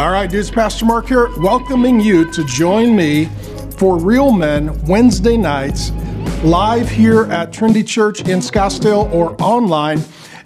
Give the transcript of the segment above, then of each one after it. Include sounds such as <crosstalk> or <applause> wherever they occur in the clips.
All right, dudes, Pastor Mark here, welcoming you to join me for Real Men Wednesday nights, live here at Trinity Church in Scottsdale or online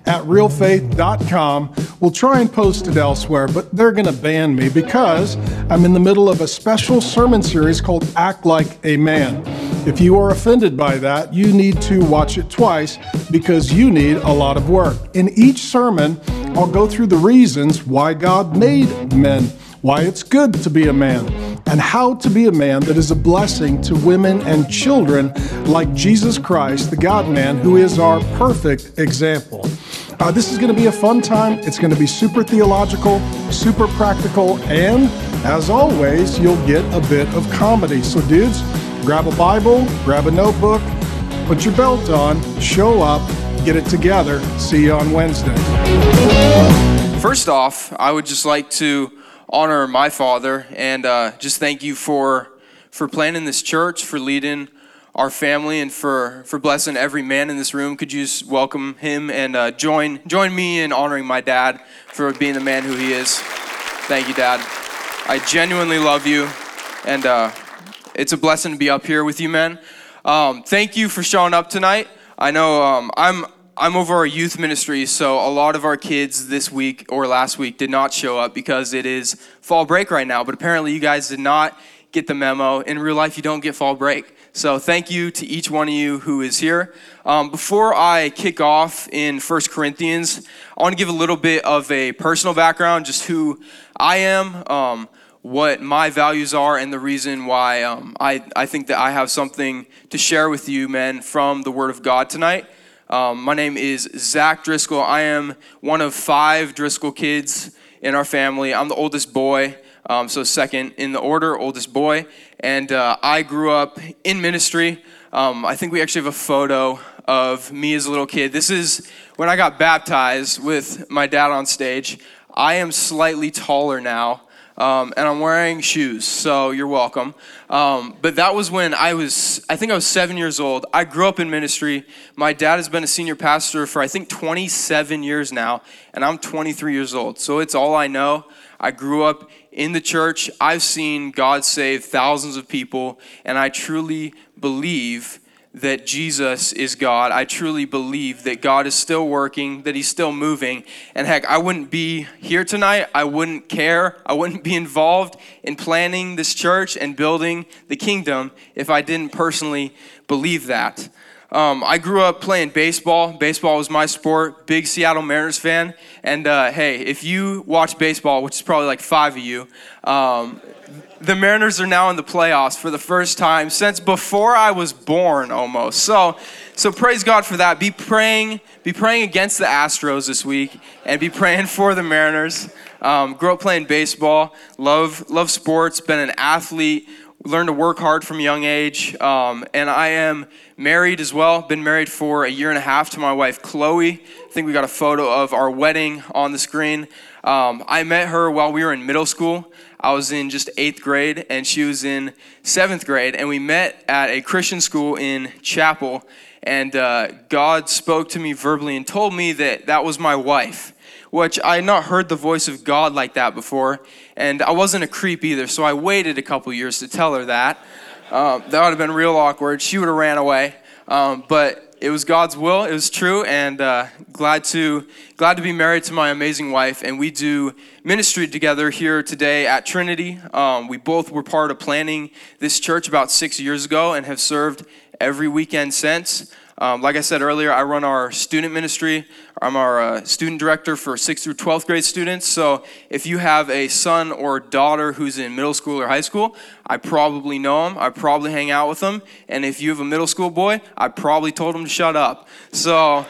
at realfaith.com. We'll try and post it elsewhere, but they're going to ban me because I'm in the middle of a special sermon series called Act Like a Man. If you are offended by that, you need to watch it twice because you need a lot of work. In each sermon, I'll go through the reasons why God made men, why it's good to be a man, and how to be a man that is a blessing to women and children like Jesus Christ, the God man, who is our perfect example. Uh, this is going to be a fun time. It's going to be super theological, super practical, and as always, you'll get a bit of comedy. So, dudes, grab a Bible, grab a notebook, put your belt on, show up, get it together. See you on Wednesday. First off, I would just like to honor my father and uh, just thank you for for planning this church, for leading our family, and for for blessing every man in this room. Could you just welcome him and uh, join join me in honoring my dad for being the man who he is? Thank you, Dad. I genuinely love you, and uh, it's a blessing to be up here with you, men. Um, thank you for showing up tonight. I know um, I'm I'm over our youth ministry, so a lot of our kids this week or last week did not show up because it is fall break right now. But apparently, you guys did not get the memo. In real life, you don't get fall break. So thank you to each one of you who is here. Um, before I kick off in First Corinthians, I want to give a little bit of a personal background, just who I am. Um, what my values are and the reason why um, I, I think that I have something to share with you, men, from the Word of God tonight. Um, my name is Zach Driscoll. I am one of five Driscoll kids in our family. I'm the oldest boy, um, so second in the order, oldest boy. And uh, I grew up in ministry. Um, I think we actually have a photo of me as a little kid. This is when I got baptized with my dad on stage. I am slightly taller now. Um, and I'm wearing shoes, so you're welcome. Um, but that was when I was, I think I was seven years old. I grew up in ministry. My dad has been a senior pastor for I think 27 years now, and I'm 23 years old. So it's all I know. I grew up in the church. I've seen God save thousands of people, and I truly believe that Jesus is God. I truly believe that God is still working, that He's still moving. And heck, I wouldn't be here tonight. I wouldn't care. I wouldn't be involved in planning this church and building the kingdom if I didn't personally believe that. Um, I grew up playing baseball. Baseball was my sport. Big Seattle Mariners fan. And uh, hey, if you watch baseball, which is probably like five of you, um, the Mariners are now in the playoffs for the first time since before I was born, almost. So, so praise God for that. Be praying, be praying against the Astros this week, and be praying for the Mariners. Um, grew up playing baseball. Love, love sports. Been an athlete learned to work hard from a young age. Um, and I am married as well. Been married for a year and a half to my wife, Chloe. I think we got a photo of our wedding on the screen. Um, I met her while we were in middle school. I was in just eighth grade, and she was in seventh grade. And we met at a Christian school in Chapel. And uh, God spoke to me verbally and told me that that was my wife which I had not heard the voice of God like that before, and I wasn't a creep either, so I waited a couple years to tell her that. Um, that would have been real awkward. She would have ran away, um, but it was God's will. It was true, and uh, glad to glad to be married to my amazing wife. And we do ministry together here today at Trinity. Um, we both were part of planning this church about six years ago, and have served every weekend since. Um, like I said earlier, I run our student ministry. I'm our uh, student director for 6th through 12th grade students. So if you have a son or daughter who's in middle school or high school, I probably know them. I probably hang out with them. And if you have a middle school boy, I probably told him to shut up. So,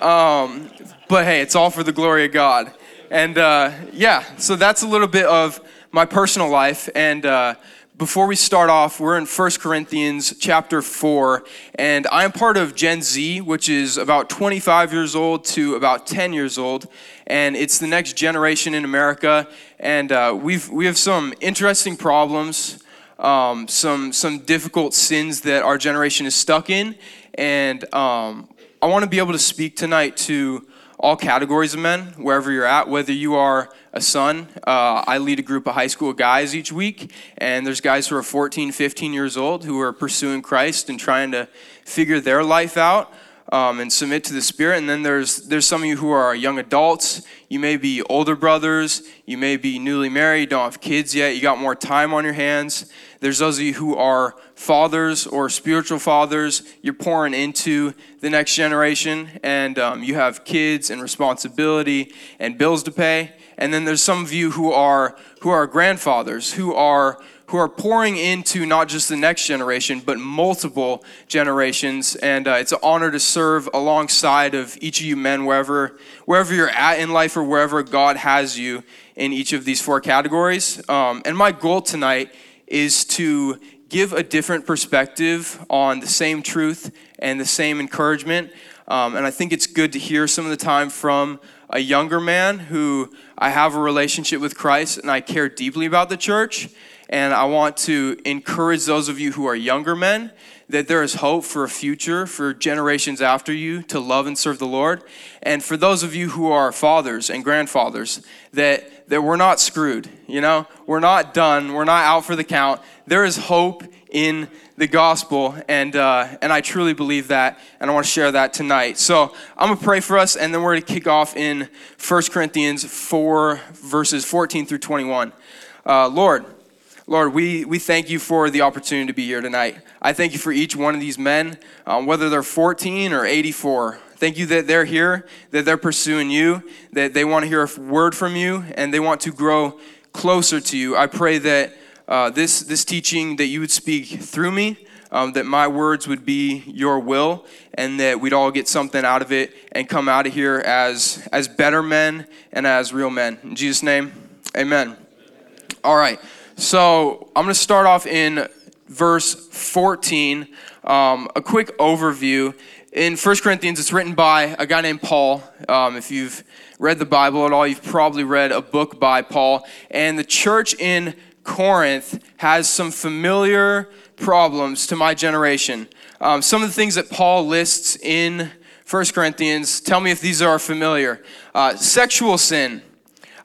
um, but hey, it's all for the glory of God. And uh, yeah, so that's a little bit of my personal life. And uh, before we start off, we're in 1 Corinthians chapter 4, and I'm part of Gen Z, which is about 25 years old to about 10 years old, and it's the next generation in America. And uh, we've, we have some interesting problems, um, some, some difficult sins that our generation is stuck in, and um, I want to be able to speak tonight to all categories of men, wherever you're at, whether you are a son. Uh, I lead a group of high school guys each week, and there's guys who are 14, 15 years old who are pursuing Christ and trying to figure their life out um, and submit to the Spirit. And then there's there's some of you who are young adults. You may be older brothers. You may be newly married, don't have kids yet. You got more time on your hands. There's those of you who are fathers or spiritual fathers. You're pouring into the next generation, and um, you have kids and responsibility and bills to pay. And then there's some of you who are who are grandfathers, who are who are pouring into not just the next generation, but multiple generations. And uh, it's an honor to serve alongside of each of you men, wherever, wherever you're at in life or wherever God has you in each of these four categories. Um, and my goal tonight is to give a different perspective on the same truth and the same encouragement. Um, and I think it's good to hear some of the time from a younger man who I have a relationship with Christ and I care deeply about the church. And I want to encourage those of you who are younger men that there is hope for a future for generations after you to love and serve the Lord. And for those of you who are fathers and grandfathers, that, that we're not screwed. You know, we're not done. We're not out for the count. There is hope in the gospel, and uh, and I truly believe that, and I want to share that tonight. So I'm gonna pray for us, and then we're gonna kick off in 1 Corinthians 4 verses 14 through 21. Uh, Lord. Lord, we, we thank you for the opportunity to be here tonight. I thank you for each one of these men, um, whether they're 14 or 84. Thank you that they're here, that they're pursuing you, that they want to hear a word from you, and they want to grow closer to you. I pray that uh, this, this teaching, that you would speak through me, um, that my words would be your will, and that we'd all get something out of it and come out of here as, as better men and as real men. In Jesus' name, amen. All right. So I'm going to start off in verse 14. Um, a quick overview. In 1 Corinthians, it's written by a guy named Paul. Um, if you've read the Bible at all, you've probably read a book by Paul. And the church in Corinth has some familiar problems to my generation. Um, some of the things that Paul lists in 1 Corinthians, tell me if these are familiar. Uh, sexual sin,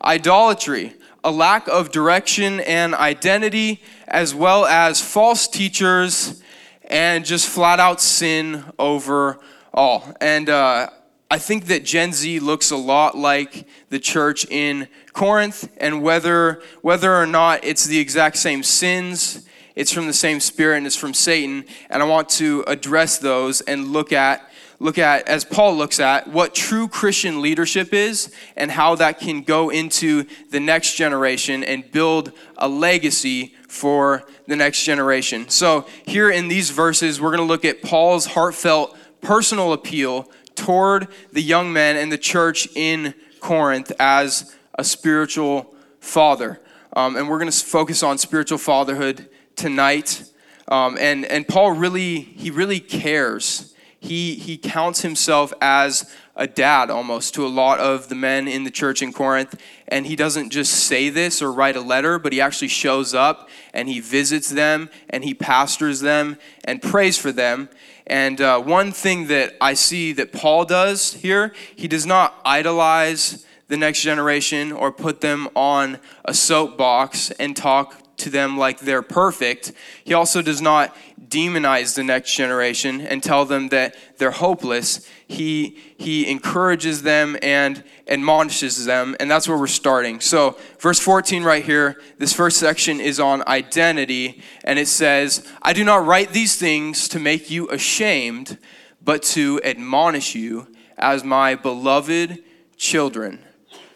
idolatry, a lack of direction and identity, as well as false teachers and just flat out sin overall. And uh, I think that Gen Z looks a lot like the church in Corinth, and whether whether or not it's the exact same sins, it's from the same spirit and it's from Satan. And I want to address those and look at look at, as Paul looks at, what true Christian leadership is and how that can go into the next generation and build a legacy for the next generation. So, here in these verses, we're going to look at Paul's heartfelt personal appeal toward the young men and the church in Corinth as a spiritual father. Um, and we're going to focus on spiritual fatherhood tonight. Um, and, and Paul really, he really cares he, he counts himself as a dad almost to a lot of the men in the church in Corinth. And he doesn't just say this or write a letter, but he actually shows up and he visits them and he pastors them and prays for them. And uh, one thing that I see that Paul does here, he does not idolize the next generation or put them on a soapbox and talk to them like they're perfect. He also does not demonize the next generation and tell them that they're hopeless. He, he encourages them and admonishes them, and that's where we're starting. So, verse 14 right here, this first section is on identity, and it says, I do not write these things to make you ashamed, but to admonish you as my beloved children.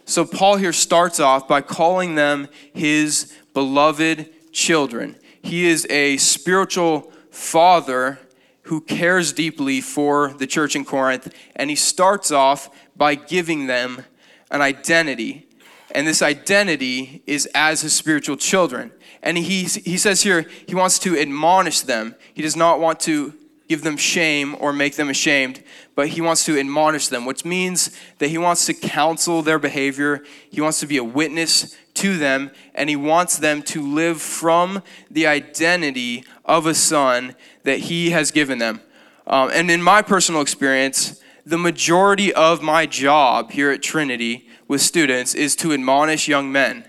So, Paul here starts off by calling them his beloved children. He is a spiritual father who cares deeply for the church in Corinth, and he starts off by giving them an identity. And this identity is as his spiritual children. And he, he says here, he wants to admonish them. He does not want to give them shame or make them ashamed, but he wants to admonish them, which means that he wants to counsel their behavior. He wants to be a witness to them, and he wants them to live from the identity of a son that he has given them. Um, and in my personal experience, the majority of my job here at Trinity with students is to admonish young men.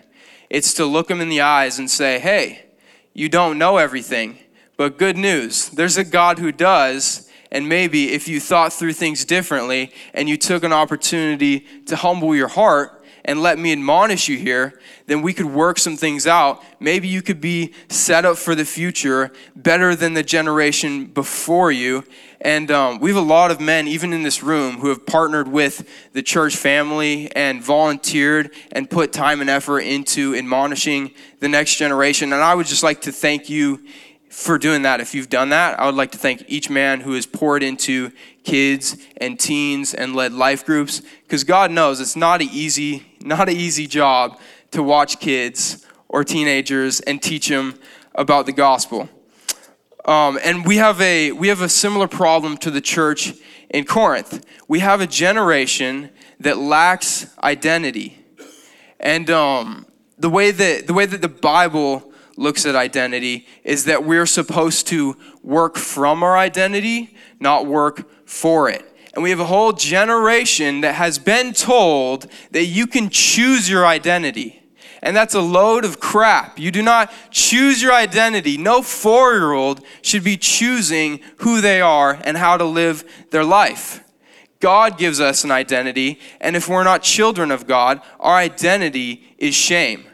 It's to look them in the eyes and say, hey, you don't know everything, but good news, there's a God who does. And maybe if you thought through things differently and you took an opportunity to humble your heart, and let me admonish you here, then we could work some things out. Maybe you could be set up for the future better than the generation before you. And um, we have a lot of men, even in this room, who have partnered with the church family and volunteered and put time and effort into admonishing the next generation. And I would just like to thank you for doing that. If you've done that, I would like to thank each man who has poured into kids and teens and led life groups because God knows it's not an easy not an easy job to watch kids or teenagers and teach them about the gospel. Um, and we have a we have a similar problem to the church in Corinth. We have a generation that lacks identity, and um, the way that the way that the Bible looks at identity is that we're supposed to work from our identity, not work for it. And we have a whole generation that has been told that you can choose your identity. And that's a load of crap. You do not choose your identity. No four year old should be choosing who they are and how to live their life. God gives us an identity, and if we're not children of God, our identity is shame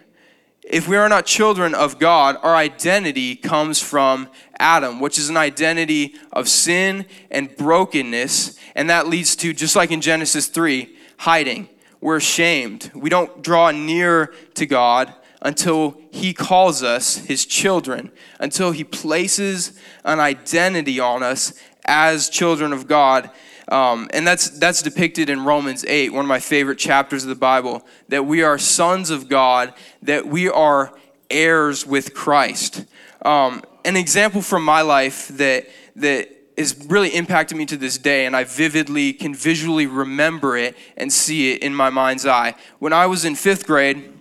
if we are not children of God, our identity comes from Adam, which is an identity of sin and brokenness. And that leads to, just like in Genesis 3, hiding. We're ashamed. We don't draw near to God until He calls us His children, until He places an identity on us as children of God um, and that's, that's depicted in Romans 8, one of my favorite chapters of the Bible, that we are sons of God, that we are heirs with Christ. Um, an example from my life that, that is really impacted me to this day, and I vividly can visually remember it and see it in my mind's eye. When I was in fifth grade,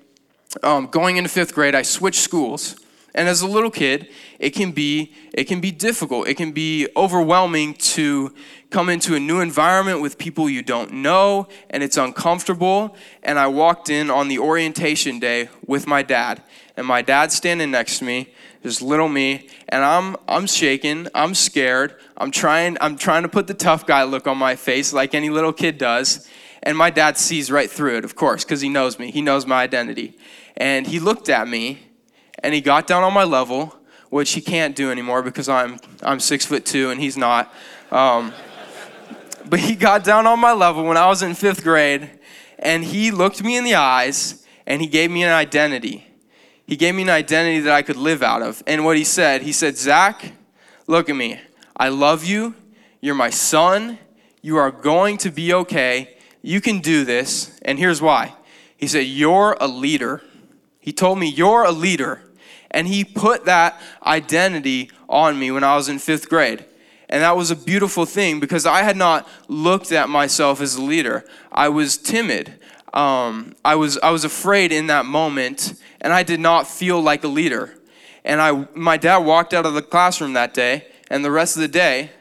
um, going into fifth grade, I switched schools. And as a little kid, it can be it can be difficult. It can be overwhelming to come into a new environment with people you don't know and it's uncomfortable. And I walked in on the orientation day with my dad. And my dad's standing next to me, just little me, and I'm I'm shaking, I'm scared. I'm trying I'm trying to put the tough guy look on my face like any little kid does. And my dad sees right through it, of course, because he knows me. He knows my identity. And he looked at me and he got down on my level, which he can't do anymore because I'm I'm six foot two and he's not. Um, but he got down on my level when I was in fifth grade, and he looked me in the eyes and he gave me an identity. He gave me an identity that I could live out of. And what he said, he said, Zach, look at me. I love you. You're my son. You are going to be okay. You can do this. And here's why. He said, You're a leader. He told me, You're a leader. And he put that identity on me when I was in fifth grade. And that was a beautiful thing because I had not looked at myself as a leader. I was timid. Um, I, was, I was afraid in that moment, and I did not feel like a leader. And I, my dad walked out of the classroom that day, and the rest of the day,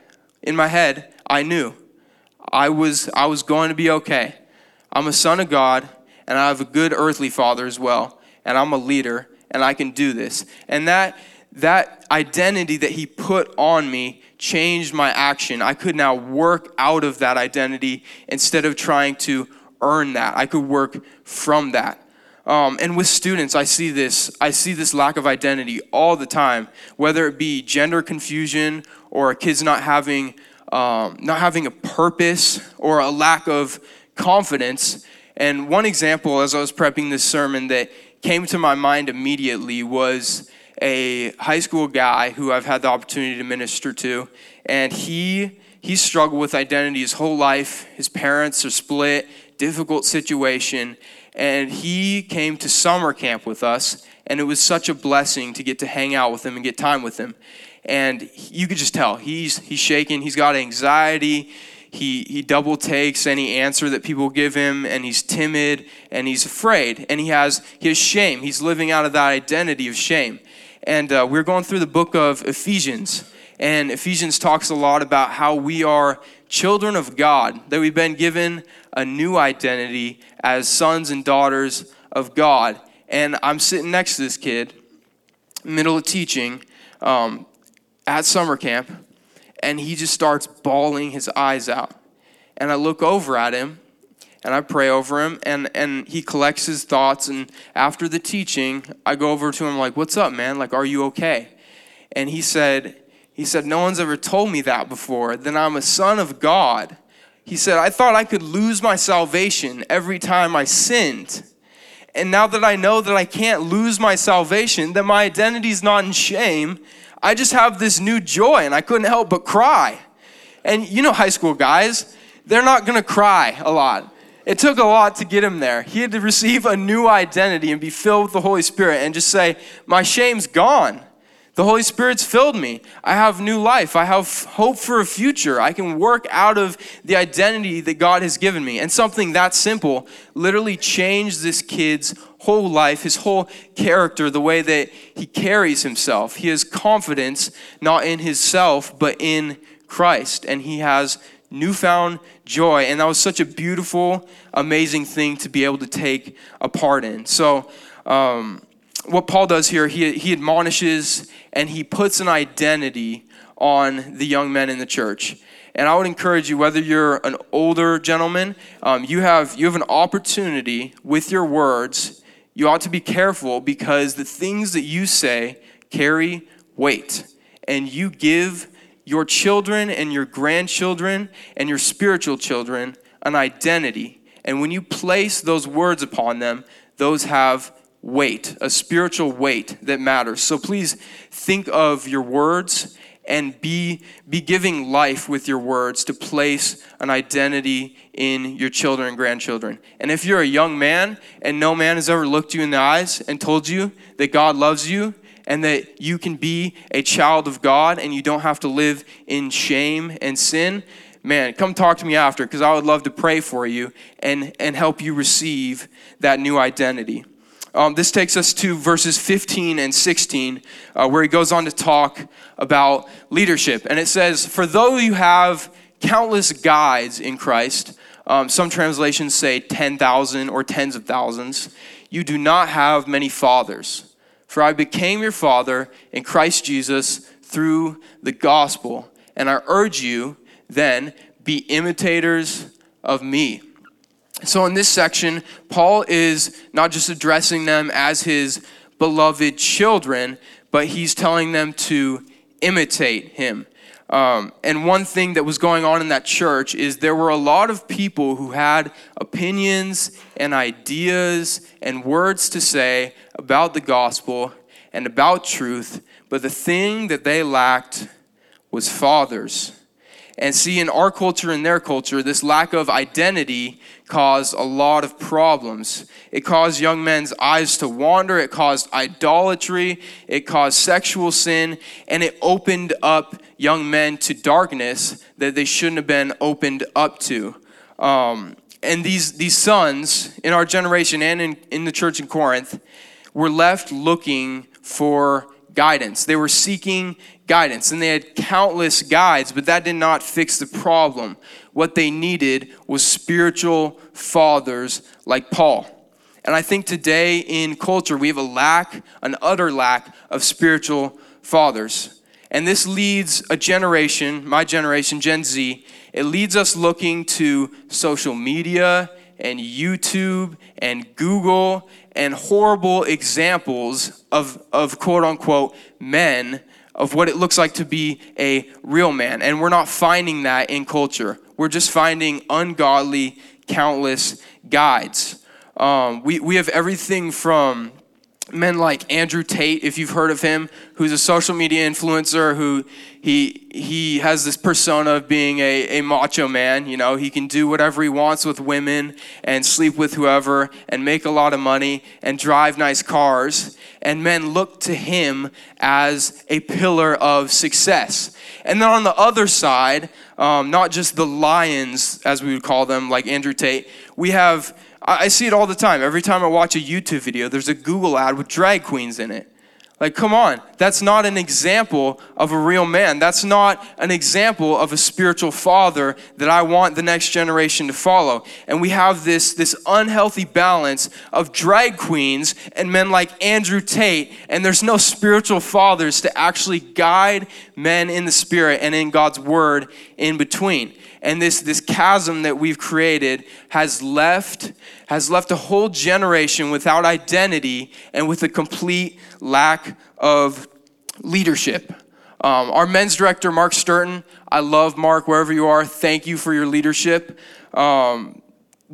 in my head, I knew I was, I was going to be okay. I'm a son of God, and I have a good earthly father as well, and I'm a leader, and I can do this. And that that identity that he put on me changed my action. I could now work out of that identity instead of trying to earn that. I could work from that. Um, and with students, I see this. I see this lack of identity all the time, whether it be gender confusion or kids not having um, not having a purpose or a lack of confidence. And one example, as I was prepping this sermon, that came to my mind immediately was a high school guy who I've had the opportunity to minister to, and he he struggled with identity his whole life. His parents are split, difficult situation, and he came to summer camp with us, and it was such a blessing to get to hang out with him and get time with him. And you could just tell he's he's shaking, he's got anxiety he, he double takes any answer that people give him and he's timid and he's afraid and he has his shame he's living out of that identity of shame and uh, we're going through the book of ephesians And Ephesians talks a lot about how we are children of God, that we've been given a new identity as sons and daughters of God. And I'm sitting next to this kid, middle of teaching, um, at summer camp, and he just starts bawling his eyes out. And I look over at him and I pray over him and, and he collects his thoughts and after the teaching I go over to him like, What's up, man? Like, are you okay? And he said, he said, No one's ever told me that before, that I'm a son of God. He said, I thought I could lose my salvation every time I sinned. And now that I know that I can't lose my salvation, that my identity is not in shame, I just have this new joy and I couldn't help but cry. And you know, high school guys, they're not gonna cry a lot. It took a lot to get him there. He had to receive a new identity and be filled with the Holy Spirit and just say, My shame's gone. The Holy Spirit's filled me. I have new life. I have hope for a future. I can work out of the identity that God has given me. And something that simple literally changed this kid's whole life, his whole character, the way that he carries himself. He has confidence not in himself, but in Christ. And he has newfound joy. And that was such a beautiful, amazing thing to be able to take a part in. So, um, what Paul does here, he, he admonishes and he puts an identity on the young men in the church. And I would encourage you, whether you're an older gentleman, um, you, have, you have an opportunity with your words. You ought to be careful because the things that you say carry weight. And you give your children and your grandchildren and your spiritual children an identity. And when you place those words upon them, those have weight, a spiritual weight that matters. So please think of your words and be, be giving life with your words to place an identity in your children and grandchildren. And if you're a young man and no man has ever looked you in the eyes and told you that God loves you and that you can be a child of God and you don't have to live in shame and sin, man, come talk to me after because I would love to pray for you and, and help you receive that new identity. Um, this takes us to verses 15 and 16, uh, where he goes on to talk about leadership. And it says, For though you have countless guides in Christ, um, some translations say 10,000 or tens of thousands, you do not have many fathers. For I became your father in Christ Jesus through the gospel. And I urge you then, be imitators of me. So, in this section, Paul is not just addressing them as his beloved children, but he's telling them to imitate him. Um, and one thing that was going on in that church is there were a lot of people who had opinions and ideas and words to say about the gospel and about truth, but the thing that they lacked was fathers. And see, in our culture and their culture, this lack of identity caused a lot of problems. It caused young men's eyes to wander, it caused idolatry, it caused sexual sin, and it opened up young men to darkness that they shouldn't have been opened up to. Um, and these, these sons in our generation and in, in the church in Corinth were left looking for guidance. They were seeking guidance, and they had countless guides, but that did not fix the problem. What they needed was spiritual fathers like Paul. And I think today in culture, we have a lack, an utter lack of spiritual fathers. And this leads a generation, my generation, Gen Z, it leads us looking to social media and YouTube and Google and horrible examples of, of quote unquote men of what it looks like to be a real man. And we're not finding that in culture. We're just finding ungodly, countless guides. Um, we, we have everything from men like Andrew Tate, if you've heard of him, who's a social media influencer who he he has this persona of being a, a macho man. You know, he can do whatever he wants with women and sleep with whoever and make a lot of money and drive nice cars. And men look to him as a pillar of success. And then on the other side, um, not just the lions, as we would call them, like Andrew Tate, we have I see it all the time. Every time I watch a YouTube video, there's a Google ad with drag queens in it. Like, come on, that's not an example of a real man. That's not an example of a spiritual father that I want the next generation to follow. And we have this, this unhealthy balance of drag queens and men like Andrew Tate, and there's no spiritual fathers to actually guide men in the spirit and in God's word in between and this, this chasm that we've created has left has left a whole generation without identity and with a complete lack of leadership. Um, our men's director mark sturton i love mark wherever you are thank you for your leadership. Um,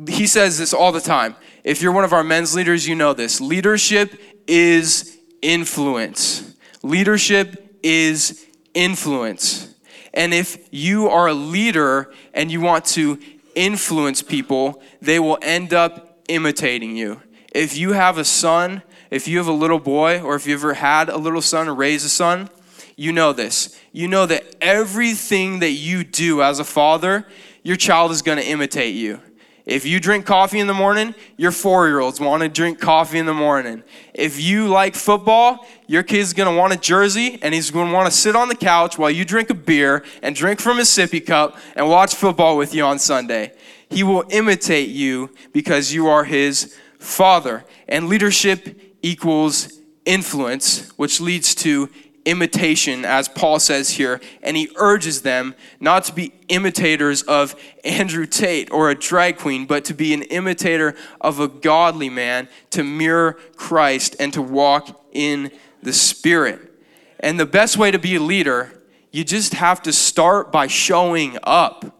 he says this all the time. If you're one of our men's leaders you know this. Leadership is influence. Leadership is influence and if you are a leader and you want to influence people, they will end up imitating you. If you have a son, if you have a little boy, or if you ever had a little son or raised a son, you know this. You know that everything that you do as a father, your child is going to imitate you. If you drink coffee in the morning, your four year olds want to drink coffee in the morning. If you like football, your kid's going to want a jersey and he's going to want to sit on the couch while you drink a beer and drink from a sippy cup and watch football with you on Sunday. He will imitate you because you are his father. And leadership equals influence, which leads to imitation, as Paul says here, and he urges them not to be imitators of Andrew Tate or a drag queen, but to be an imitator of a godly man, to mirror Christ and to walk in the Spirit. And the best way to be a leader, you just have to start by showing up.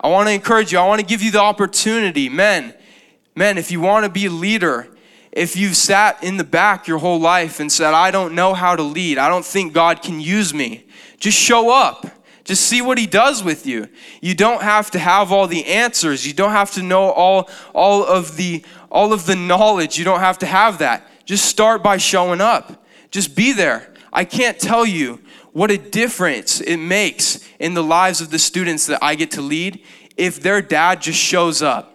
I want to encourage you, I want to give you the opportunity, men. Men, if you want to be a leader, if you've sat in the back your whole life and said, I don't know how to lead, I don't think God can use me, just show up. Just see what he does with you. You don't have to have all the answers. You don't have to know all, all, of the, all of the knowledge. You don't have to have that. Just start by showing up. Just be there. I can't tell you what a difference it makes in the lives of the students that I get to lead if their dad just shows up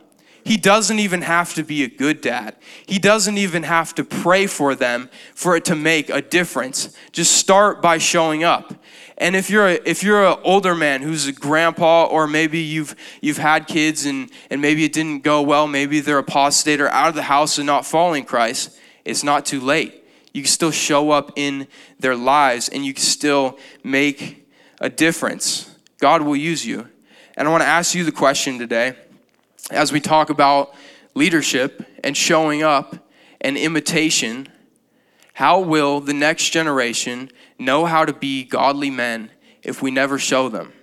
he doesn't even have to be a good dad. He doesn't even have to pray for them for it to make a difference. Just start by showing up. And if you're a, if you're an older man who's a grandpa, or maybe you've you've had kids and and maybe it didn't go well, maybe they're apostate or out of the house and not following Christ, it's not too late. You can still show up in their lives and you can still make a difference. God will use you. And I want to ask you the question today as we talk about leadership and showing up and imitation, how will the next generation know how to be godly men if we never show them?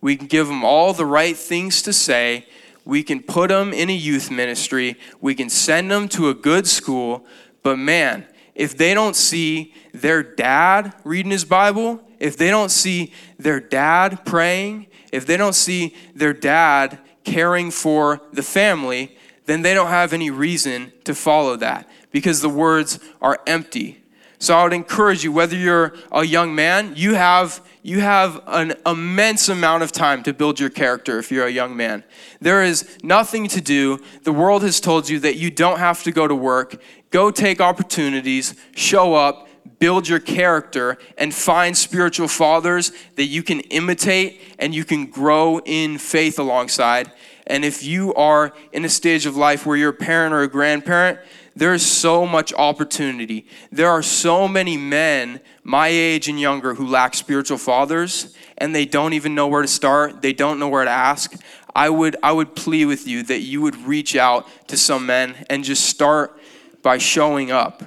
We can give them all the right things to say. We can put them in a youth ministry. We can send them to a good school. But man, if they don't see their dad reading his Bible, if they don't see their dad praying, if they don't see their dad caring for the family, then they don't have any reason to follow that because the words are empty. So I would encourage you, whether you're a young man, you have you have an immense amount of time to build your character if you're a young man. There is nothing to do. The world has told you that you don't have to go to work. Go take opportunities, show up, build your character and find spiritual fathers that you can imitate and you can grow in faith alongside. And if you are in a stage of life where you're a parent or a grandparent, there is so much opportunity. There are so many men my age and younger who lack spiritual fathers and they don't even know where to start. They don't know where to ask. I would I would plead with you that you would reach out to some men and just start by showing up.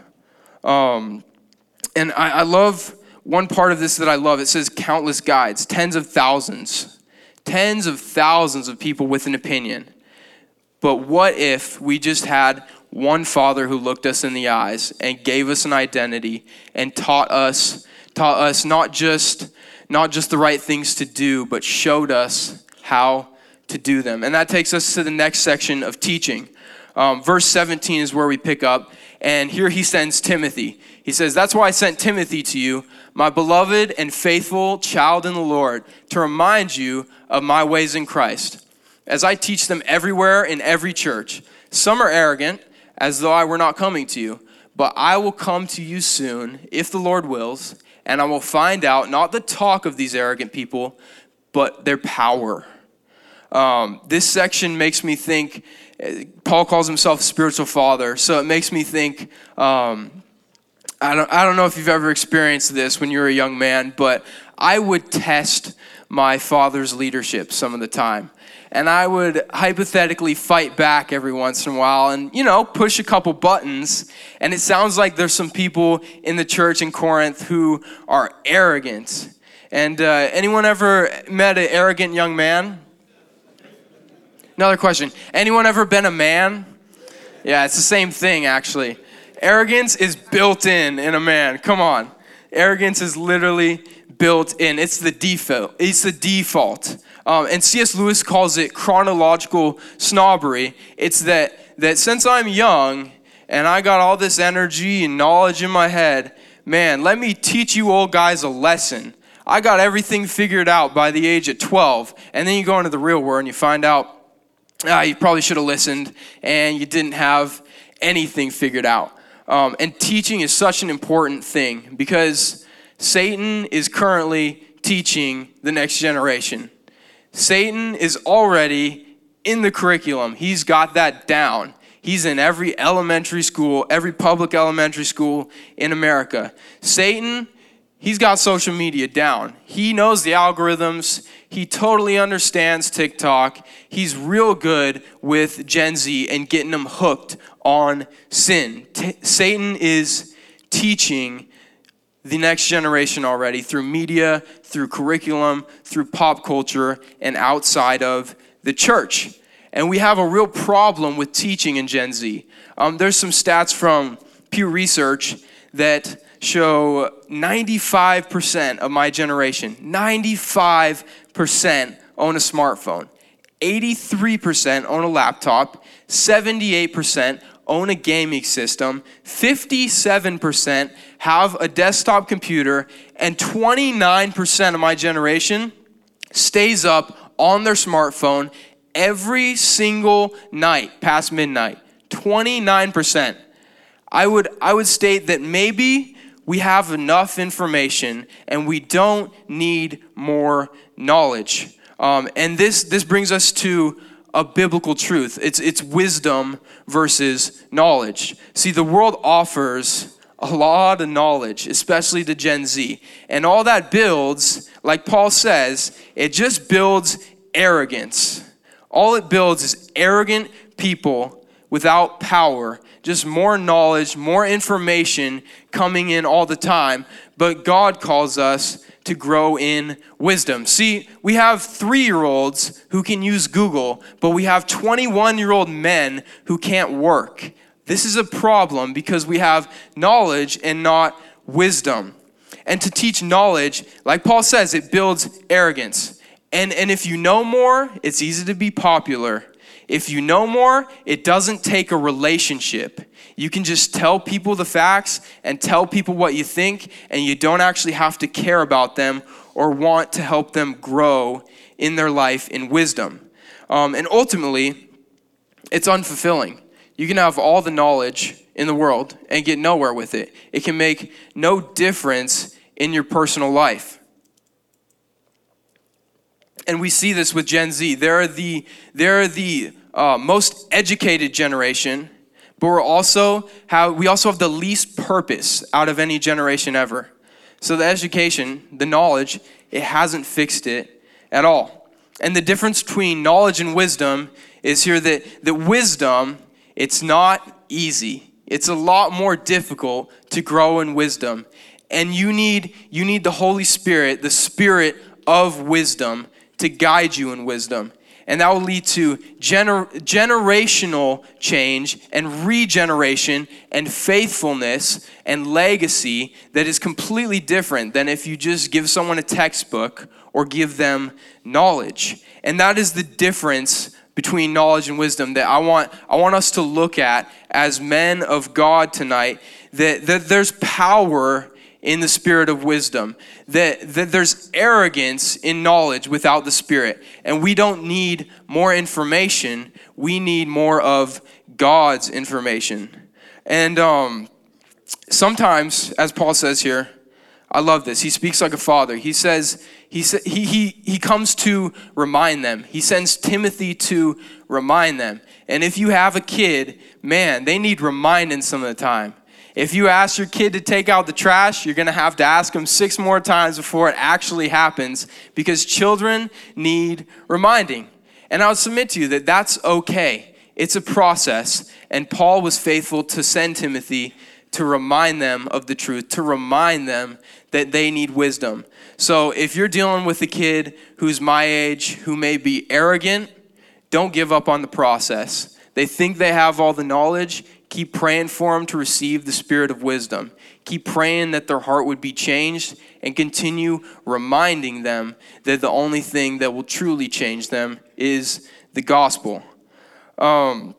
Um, and I, I love one part of this that I love. It says countless guides, tens of thousands, tens of thousands of people with an opinion. But what if we just had one father who looked us in the eyes and gave us an identity and taught us taught us not just not just the right things to do, but showed us how to do them. And that takes us to the next section of teaching. Um, verse 17 is where we pick up. And here he sends Timothy. He says, That's why I sent Timothy to you, my beloved and faithful child in the Lord, to remind you of my ways in Christ. As I teach them everywhere in every church, some are arrogant, as though I were not coming to you. but I will come to you soon, if the Lord wills, and I will find out not the talk of these arrogant people, but their power. Um, this section makes me think, Paul calls himself spiritual father, so it makes me think. Um, I don't, I don't know if you've ever experienced this when you were a young man, but I would test my father's leadership some of the time. And I would hypothetically fight back every once in a while and, you know, push a couple buttons. And it sounds like there's some people in the church in Corinth who are arrogant. And uh, anyone ever met an arrogant young man? Another question. Anyone ever been a man? Yeah, it's the same thing, actually. Arrogance is built in in a man. Come on. Arrogance is literally built in. It's the default. It's the default. Um, and C.S. Lewis calls it chronological snobbery. It's that that since I'm young and I got all this energy and knowledge in my head, man, let me teach you old guys a lesson. I got everything figured out by the age of 12. And then you go into the real world and you find out ah, you probably should have listened and you didn't have anything figured out. Um, and teaching is such an important thing because Satan is currently teaching the next generation. Satan is already in the curriculum, he's got that down. He's in every elementary school, every public elementary school in America. Satan, he's got social media down. He knows the algorithms. He totally understands TikTok. He's real good with Gen Z and getting them hooked on sin. T- Satan is teaching the next generation already through media, through curriculum, through pop culture, and outside of the church. And we have a real problem with teaching in Gen Z. Um, there's some stats from Pew Research that show 95% of my generation, 95% own a smartphone, 83% own a laptop, 78% own a gaming system, 57% have a desktop computer, and 29% of my generation stays up on their smartphone every single night past midnight. 29%. I would, I would state that maybe we have enough information and we don't need more knowledge. Um, and this, this brings us to a biblical truth. It's, it's wisdom versus knowledge. See, the world offers a lot of knowledge, especially to Gen Z. And all that builds, like Paul says, it just builds arrogance. All it builds is arrogant people without power, just more knowledge, more information coming in all the time. But God calls us to grow in wisdom. See, we have three year olds who can use Google, but we have 21 year old men who can't work. This is a problem because we have knowledge and not wisdom. And to teach knowledge, like Paul says, it builds arrogance. And, and if you know more, it's easy to be popular. If you know more, it doesn't take a relationship. You can just tell people the facts and tell people what you think, and you don't actually have to care about them or want to help them grow in their life in wisdom. Um, and ultimately, it's unfulfilling. You can have all the knowledge in the world and get nowhere with it. It can make no difference in your personal life. And we see this with Gen Z. They're the, they're the uh, most educated generation but we're also how we also have the least purpose out of any generation ever. So the education, the knowledge, it hasn't fixed it at all. And the difference between knowledge and wisdom is here that, that wisdom, it's not easy. It's a lot more difficult to grow in wisdom. And you need, you need the Holy Spirit, the Spirit of wisdom, to guide you in wisdom and that will lead to gener- generational change and regeneration and faithfulness and legacy that is completely different than if you just give someone a textbook or give them knowledge. And that is the difference between knowledge and wisdom that I want, I want us to look at as men of God tonight. That, that there's power in the spirit of wisdom. That, that there's arrogance in knowledge without the spirit. And we don't need more information, we need more of God's information. And um, sometimes, as Paul says here, I love this. He speaks like a father. He says, he, he, he, he comes to remind them. He sends Timothy to remind them. And if you have a kid, man, they need reminding some of the time. If you ask your kid to take out the trash, you're going to have to ask them six more times before it actually happens because children need reminding. And I would submit to you that that's okay. It's a process. And Paul was faithful to send Timothy to remind them of the truth, to remind them that they need wisdom. So if you're dealing with a kid who's my age, who may be arrogant, don't give up on the process. They think they have all the knowledge. Keep praying for them to receive the spirit of wisdom. Keep praying that their heart would be changed and continue reminding them that the only thing that will truly change them is the gospel. Um,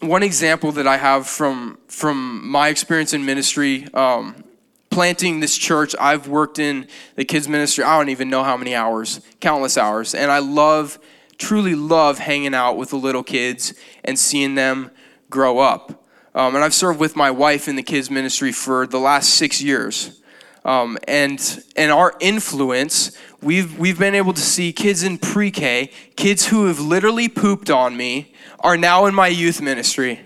one example that I have from from my experience in ministry, um, planting this church, I've worked in the kids ministry. I don't even know how many hours, countless hours, and I love, truly love hanging out with the little kids and seeing them grow up. Um, and I've served with my wife in the kids ministry for the last six years. Um, and and our influence, we've we've been able to see kids in pre-K, kids who have literally pooped on me, are now in my youth ministry,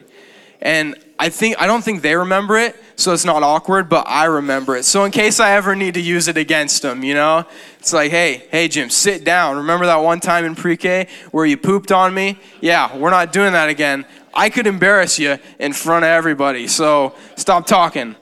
and I think I don't think they remember it, so it's not awkward, but I remember it. So in case I ever need to use it against them, you know, it's like, hey, hey, Jim, sit down. Remember that one time in pre-K where you pooped on me? Yeah, we're not doing that again. I could embarrass you in front of everybody, so stop talking.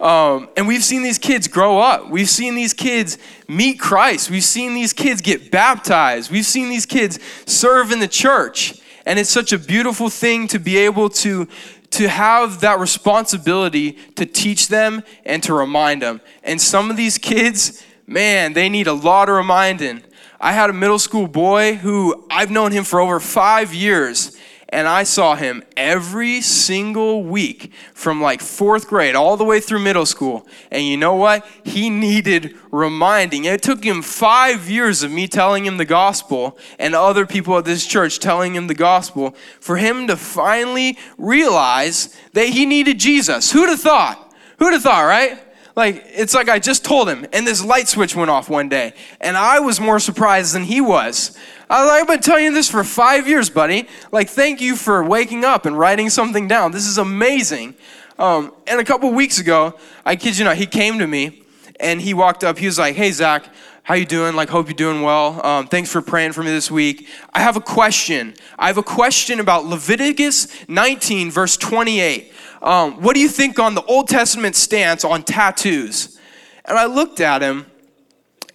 Um, and we've seen these kids grow up. We've seen these kids meet Christ. We've seen these kids get baptized. We've seen these kids serve in the church. And it's such a beautiful thing to be able to, to have that responsibility to teach them and to remind them. And some of these kids, man, they need a lot of reminding. I had a middle school boy who I've known him for over five years and I saw him every single week from like fourth grade all the way through middle school. And you know what? He needed reminding. It took him five years of me telling him the gospel and other people at this church telling him the gospel for him to finally realize that he needed Jesus. Who'd have thought? Who'd have thought, right? Like, it's like I just told him, and this light switch went off one day. And I was more surprised than he was. I was like, I've been telling you this for five years, buddy. Like, thank you for waking up and writing something down. This is amazing. Um, and a couple weeks ago, I kid you not, he came to me and he walked up. He was like, Hey, Zach, how you doing? Like, hope you're doing well. Um, thanks for praying for me this week. I have a question. I have a question about Leviticus 19, verse 28. Um, what do you think on the Old Testament stance on tattoos? And I looked at him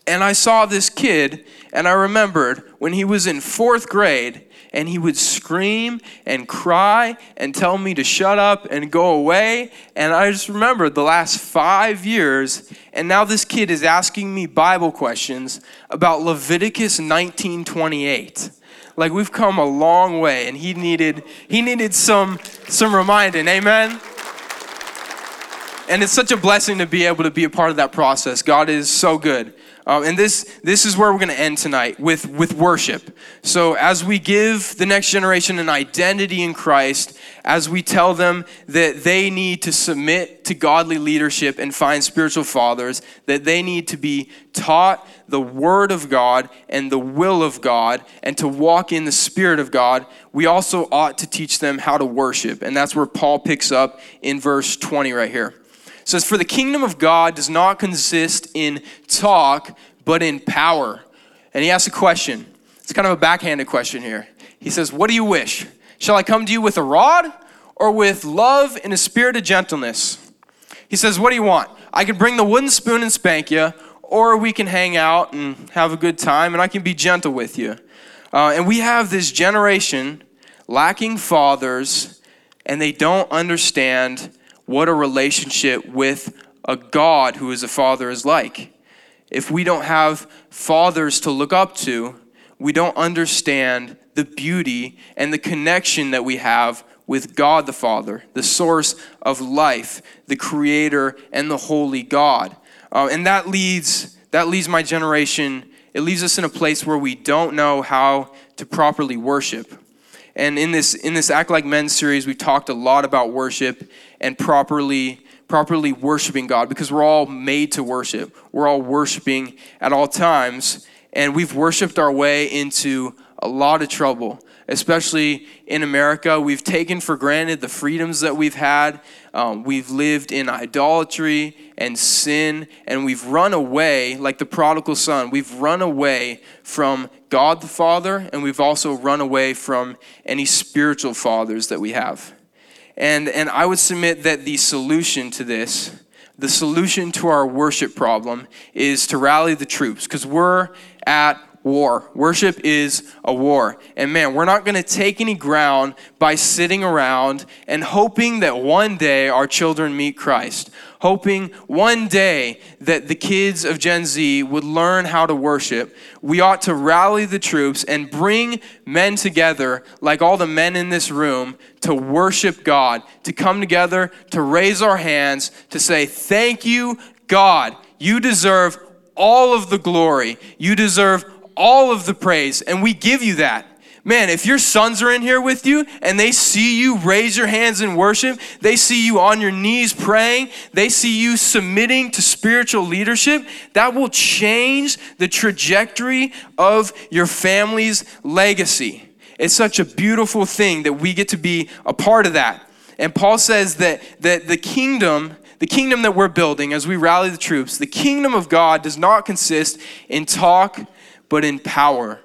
and I saw this kid, and I remembered when he was in fourth grade, and he would scream and cry and tell me to shut up and go away. And I just remembered the last five years, and now this kid is asking me Bible questions about Leviticus 19:28. Like we've come a long way, and he needed he needed some some reminding. Amen. And it's such a blessing to be able to be a part of that process. God is so good. Um, and this, this is where we're going to end tonight with, with worship. So, as we give the next generation an identity in Christ, as we tell them that they need to submit to godly leadership and find spiritual fathers, that they need to be taught the Word of God and the will of God, and to walk in the Spirit of God, we also ought to teach them how to worship. And that's where Paul picks up in verse 20 right here says, For the kingdom of God does not consist in talk, but in power. And he asks a question. It's kind of a backhanded question here. He says, What do you wish? Shall I come to you with a rod or with love and a spirit of gentleness? He says, What do you want? I can bring the wooden spoon and spank you, or we can hang out and have a good time, and I can be gentle with you. Uh, and we have this generation lacking fathers, and they don't understand what a relationship with a God who is a father is like. If we don't have fathers to look up to, we don't understand the beauty and the connection that we have with God the Father, the source of life, the creator and the holy God. Uh, and that leads that leads my generation, it leaves us in a place where we don't know how to properly worship. And in this in this Act Like Men series, we've talked a lot about worship and properly properly worshiping God because we're all made to worship. We're all worshiping at all times, and we've worshiped our way into a lot of trouble especially in America. We've taken for granted the freedoms that we've had. Um, we've lived in idolatry and sin, and we've run away, like the prodigal son, we've run away from God the Father, and we've also run away from any spiritual fathers that we have. And, and I would submit that the solution to this, the solution to our worship problem, is to rally the troops, because we're at war. Worship is a war. And man, we're not going to take any ground by sitting around and hoping that one day our children meet Christ. Hoping one day that the kids of Gen Z would learn how to worship. We ought to rally the troops and bring men together, like all the men in this room, to worship God, to come together, to raise our hands, to say, Thank you, God. You deserve all of the glory. You deserve all of the praise, and we give you that. Man, if your sons are in here with you and they see you raise your hands in worship, they see you on your knees praying, they see you submitting to spiritual leadership, that will change the trajectory of your family's legacy. It's such a beautiful thing that we get to be a part of that. And Paul says that, that the kingdom the kingdom that we're building as we rally the troops, the kingdom of God does not consist in talk but in power.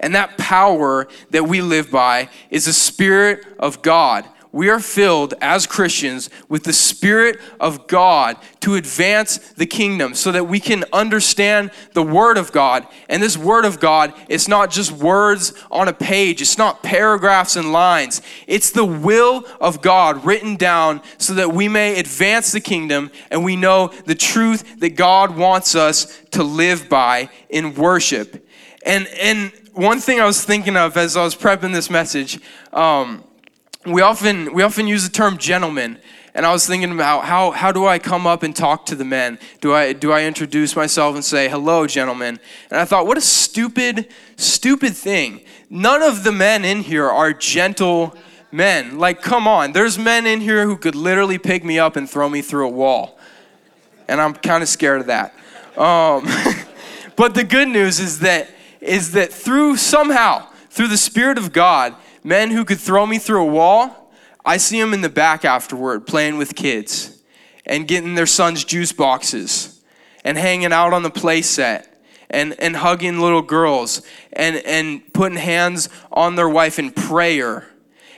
And that power that we live by is the Spirit of God. We are filled as Christians with the Spirit of God to advance the kingdom so that we can understand the Word of God. And this Word of God, it's not just words on a page, it's not paragraphs and lines. It's the will of God written down so that we may advance the kingdom and we know the truth that God wants us to live by in worship. And, and one thing I was thinking of as I was prepping this message, um, we often we often use the term gentleman and i was thinking about how, how do i come up and talk to the men? Do i do i introduce myself and say hello gentlemen? And i thought what a stupid stupid thing. None of the men in here are gentle men. Like come on. There's men in here who could literally pick me up and throw me through a wall. And i'm kind of scared of that. Um, <laughs> but the good news is that is that through somehow through the spirit of god men who could throw me through a wall, I see them in the back afterward playing with kids and getting their son's juice boxes and hanging out on the play set and, and hugging little girls and, and putting hands on their wife in prayer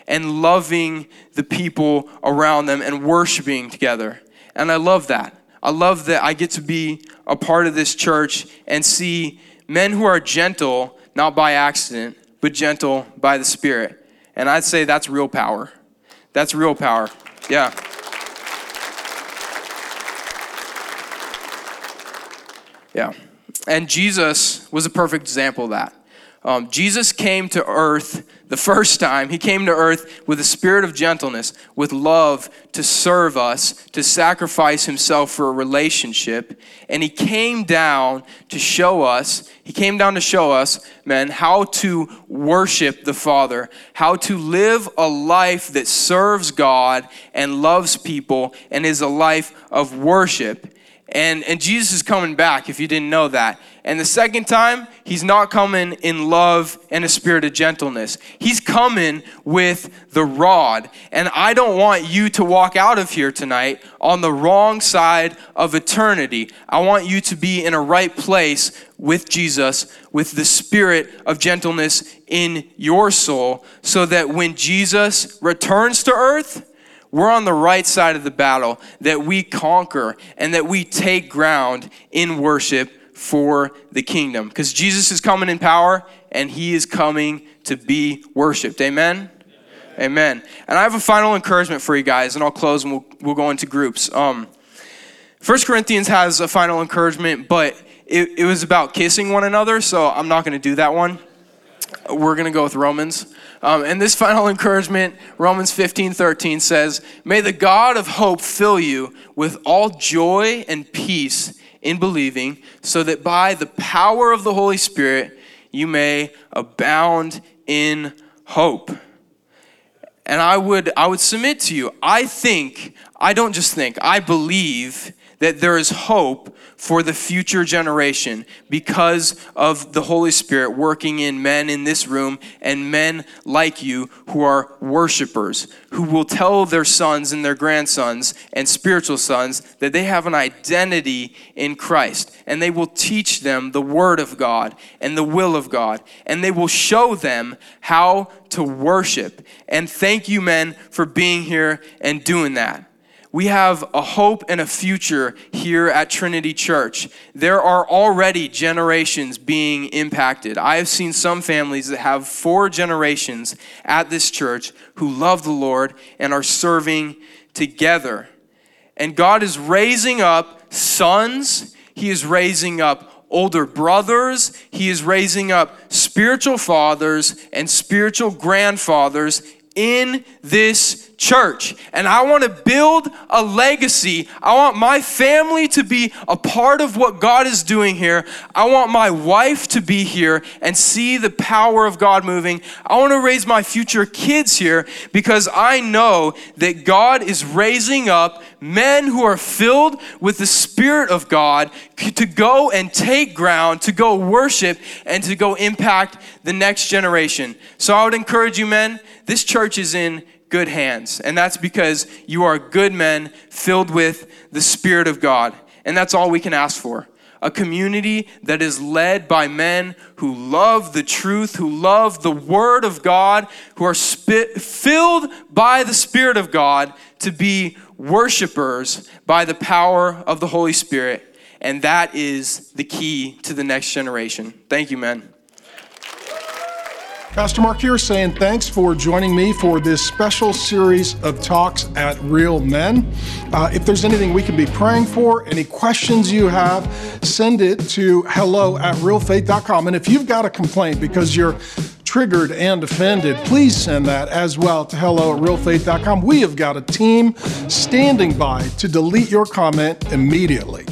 and loving the people around them and worshiping together. And I love that. I love that I get to be a part of this church and see men who are gentle, not by accident, but gentle by the Spirit. And I'd say that's real power. That's real power. Yeah. Yeah. And Jesus was a perfect example of that. Um, Jesus came to earth the first time. He came to earth with a spirit of gentleness, with love to serve us, to sacrifice himself for a relationship. And he came down to show us, he came down to show us, men, how to worship the Father, how to live a life that serves God and loves people and is a life of worship. And, and Jesus is coming back, if you didn't know that. And the second time, he's not coming in love and a spirit of gentleness. He's coming with the rod. And I don't want you to walk out of here tonight on the wrong side of eternity. I want you to be in a right place with Jesus, with the spirit of gentleness in your soul, so that when Jesus returns to earth, we're on the right side of the battle, that we conquer and that we take ground in worship for the kingdom. Because Jesus is coming in power and he is coming to be worshiped. Amen? Amen? Amen. And I have a final encouragement for you guys, and I'll close and we'll, we'll go into groups. Um, 1 Corinthians has a final encouragement, but it, it was about kissing one another, so I'm not going to do that one. We're going to go with Romans. Um, and this <laughs> final encouragement, Romans 15 13 says, May the God of hope fill you with all joy and peace in believing, so that by the power of the Holy Spirit you may abound in hope. And I would, I would submit to you, I think, I don't just think, I believe that there is hope for the future generation because of the Holy Spirit working in men in this room and men like you who are worshipers, who will tell their sons and their grandsons and spiritual sons that they have an identity in Christ. And they will teach them the Word of God and the will of God. And they will show them how to worship. And thank you, men, for being here and doing that we have a hope and a future here at Trinity Church. There are already generations being impacted. I have seen some families that have four generations at this church who love the Lord and are serving together. And God is raising up sons, He is raising up older brothers, He is raising up spiritual fathers and spiritual grandfathers in this church and I want to build a legacy. I want my family to be a part of what God is doing here. I want my wife to be here and see the power of God moving. I want to raise my future kids here because I know that God is raising up men who are filled with the Spirit of God to go and take ground, to go worship, and to go impact the next generation. So I would encourage you, men, this church is in good hands. And that's because you are good men filled with the Spirit of God. And that's all we can ask for. A community that is led by men who love the truth, who love the Word of God, who are spit, filled by the Spirit of God to be worshipers by the power of the Holy Spirit. And that is the key to the next generation. Thank you, men. Pastor Mark here saying thanks for joining me for this special series of talks at Real Men. Uh, if there's anything we can be praying for, any questions you have, send it to hello at realfaith.com. And if you've got a complaint because you're triggered and offended, please send that as well to hello at realfaith.com. We have got a team standing by to delete your comment immediately.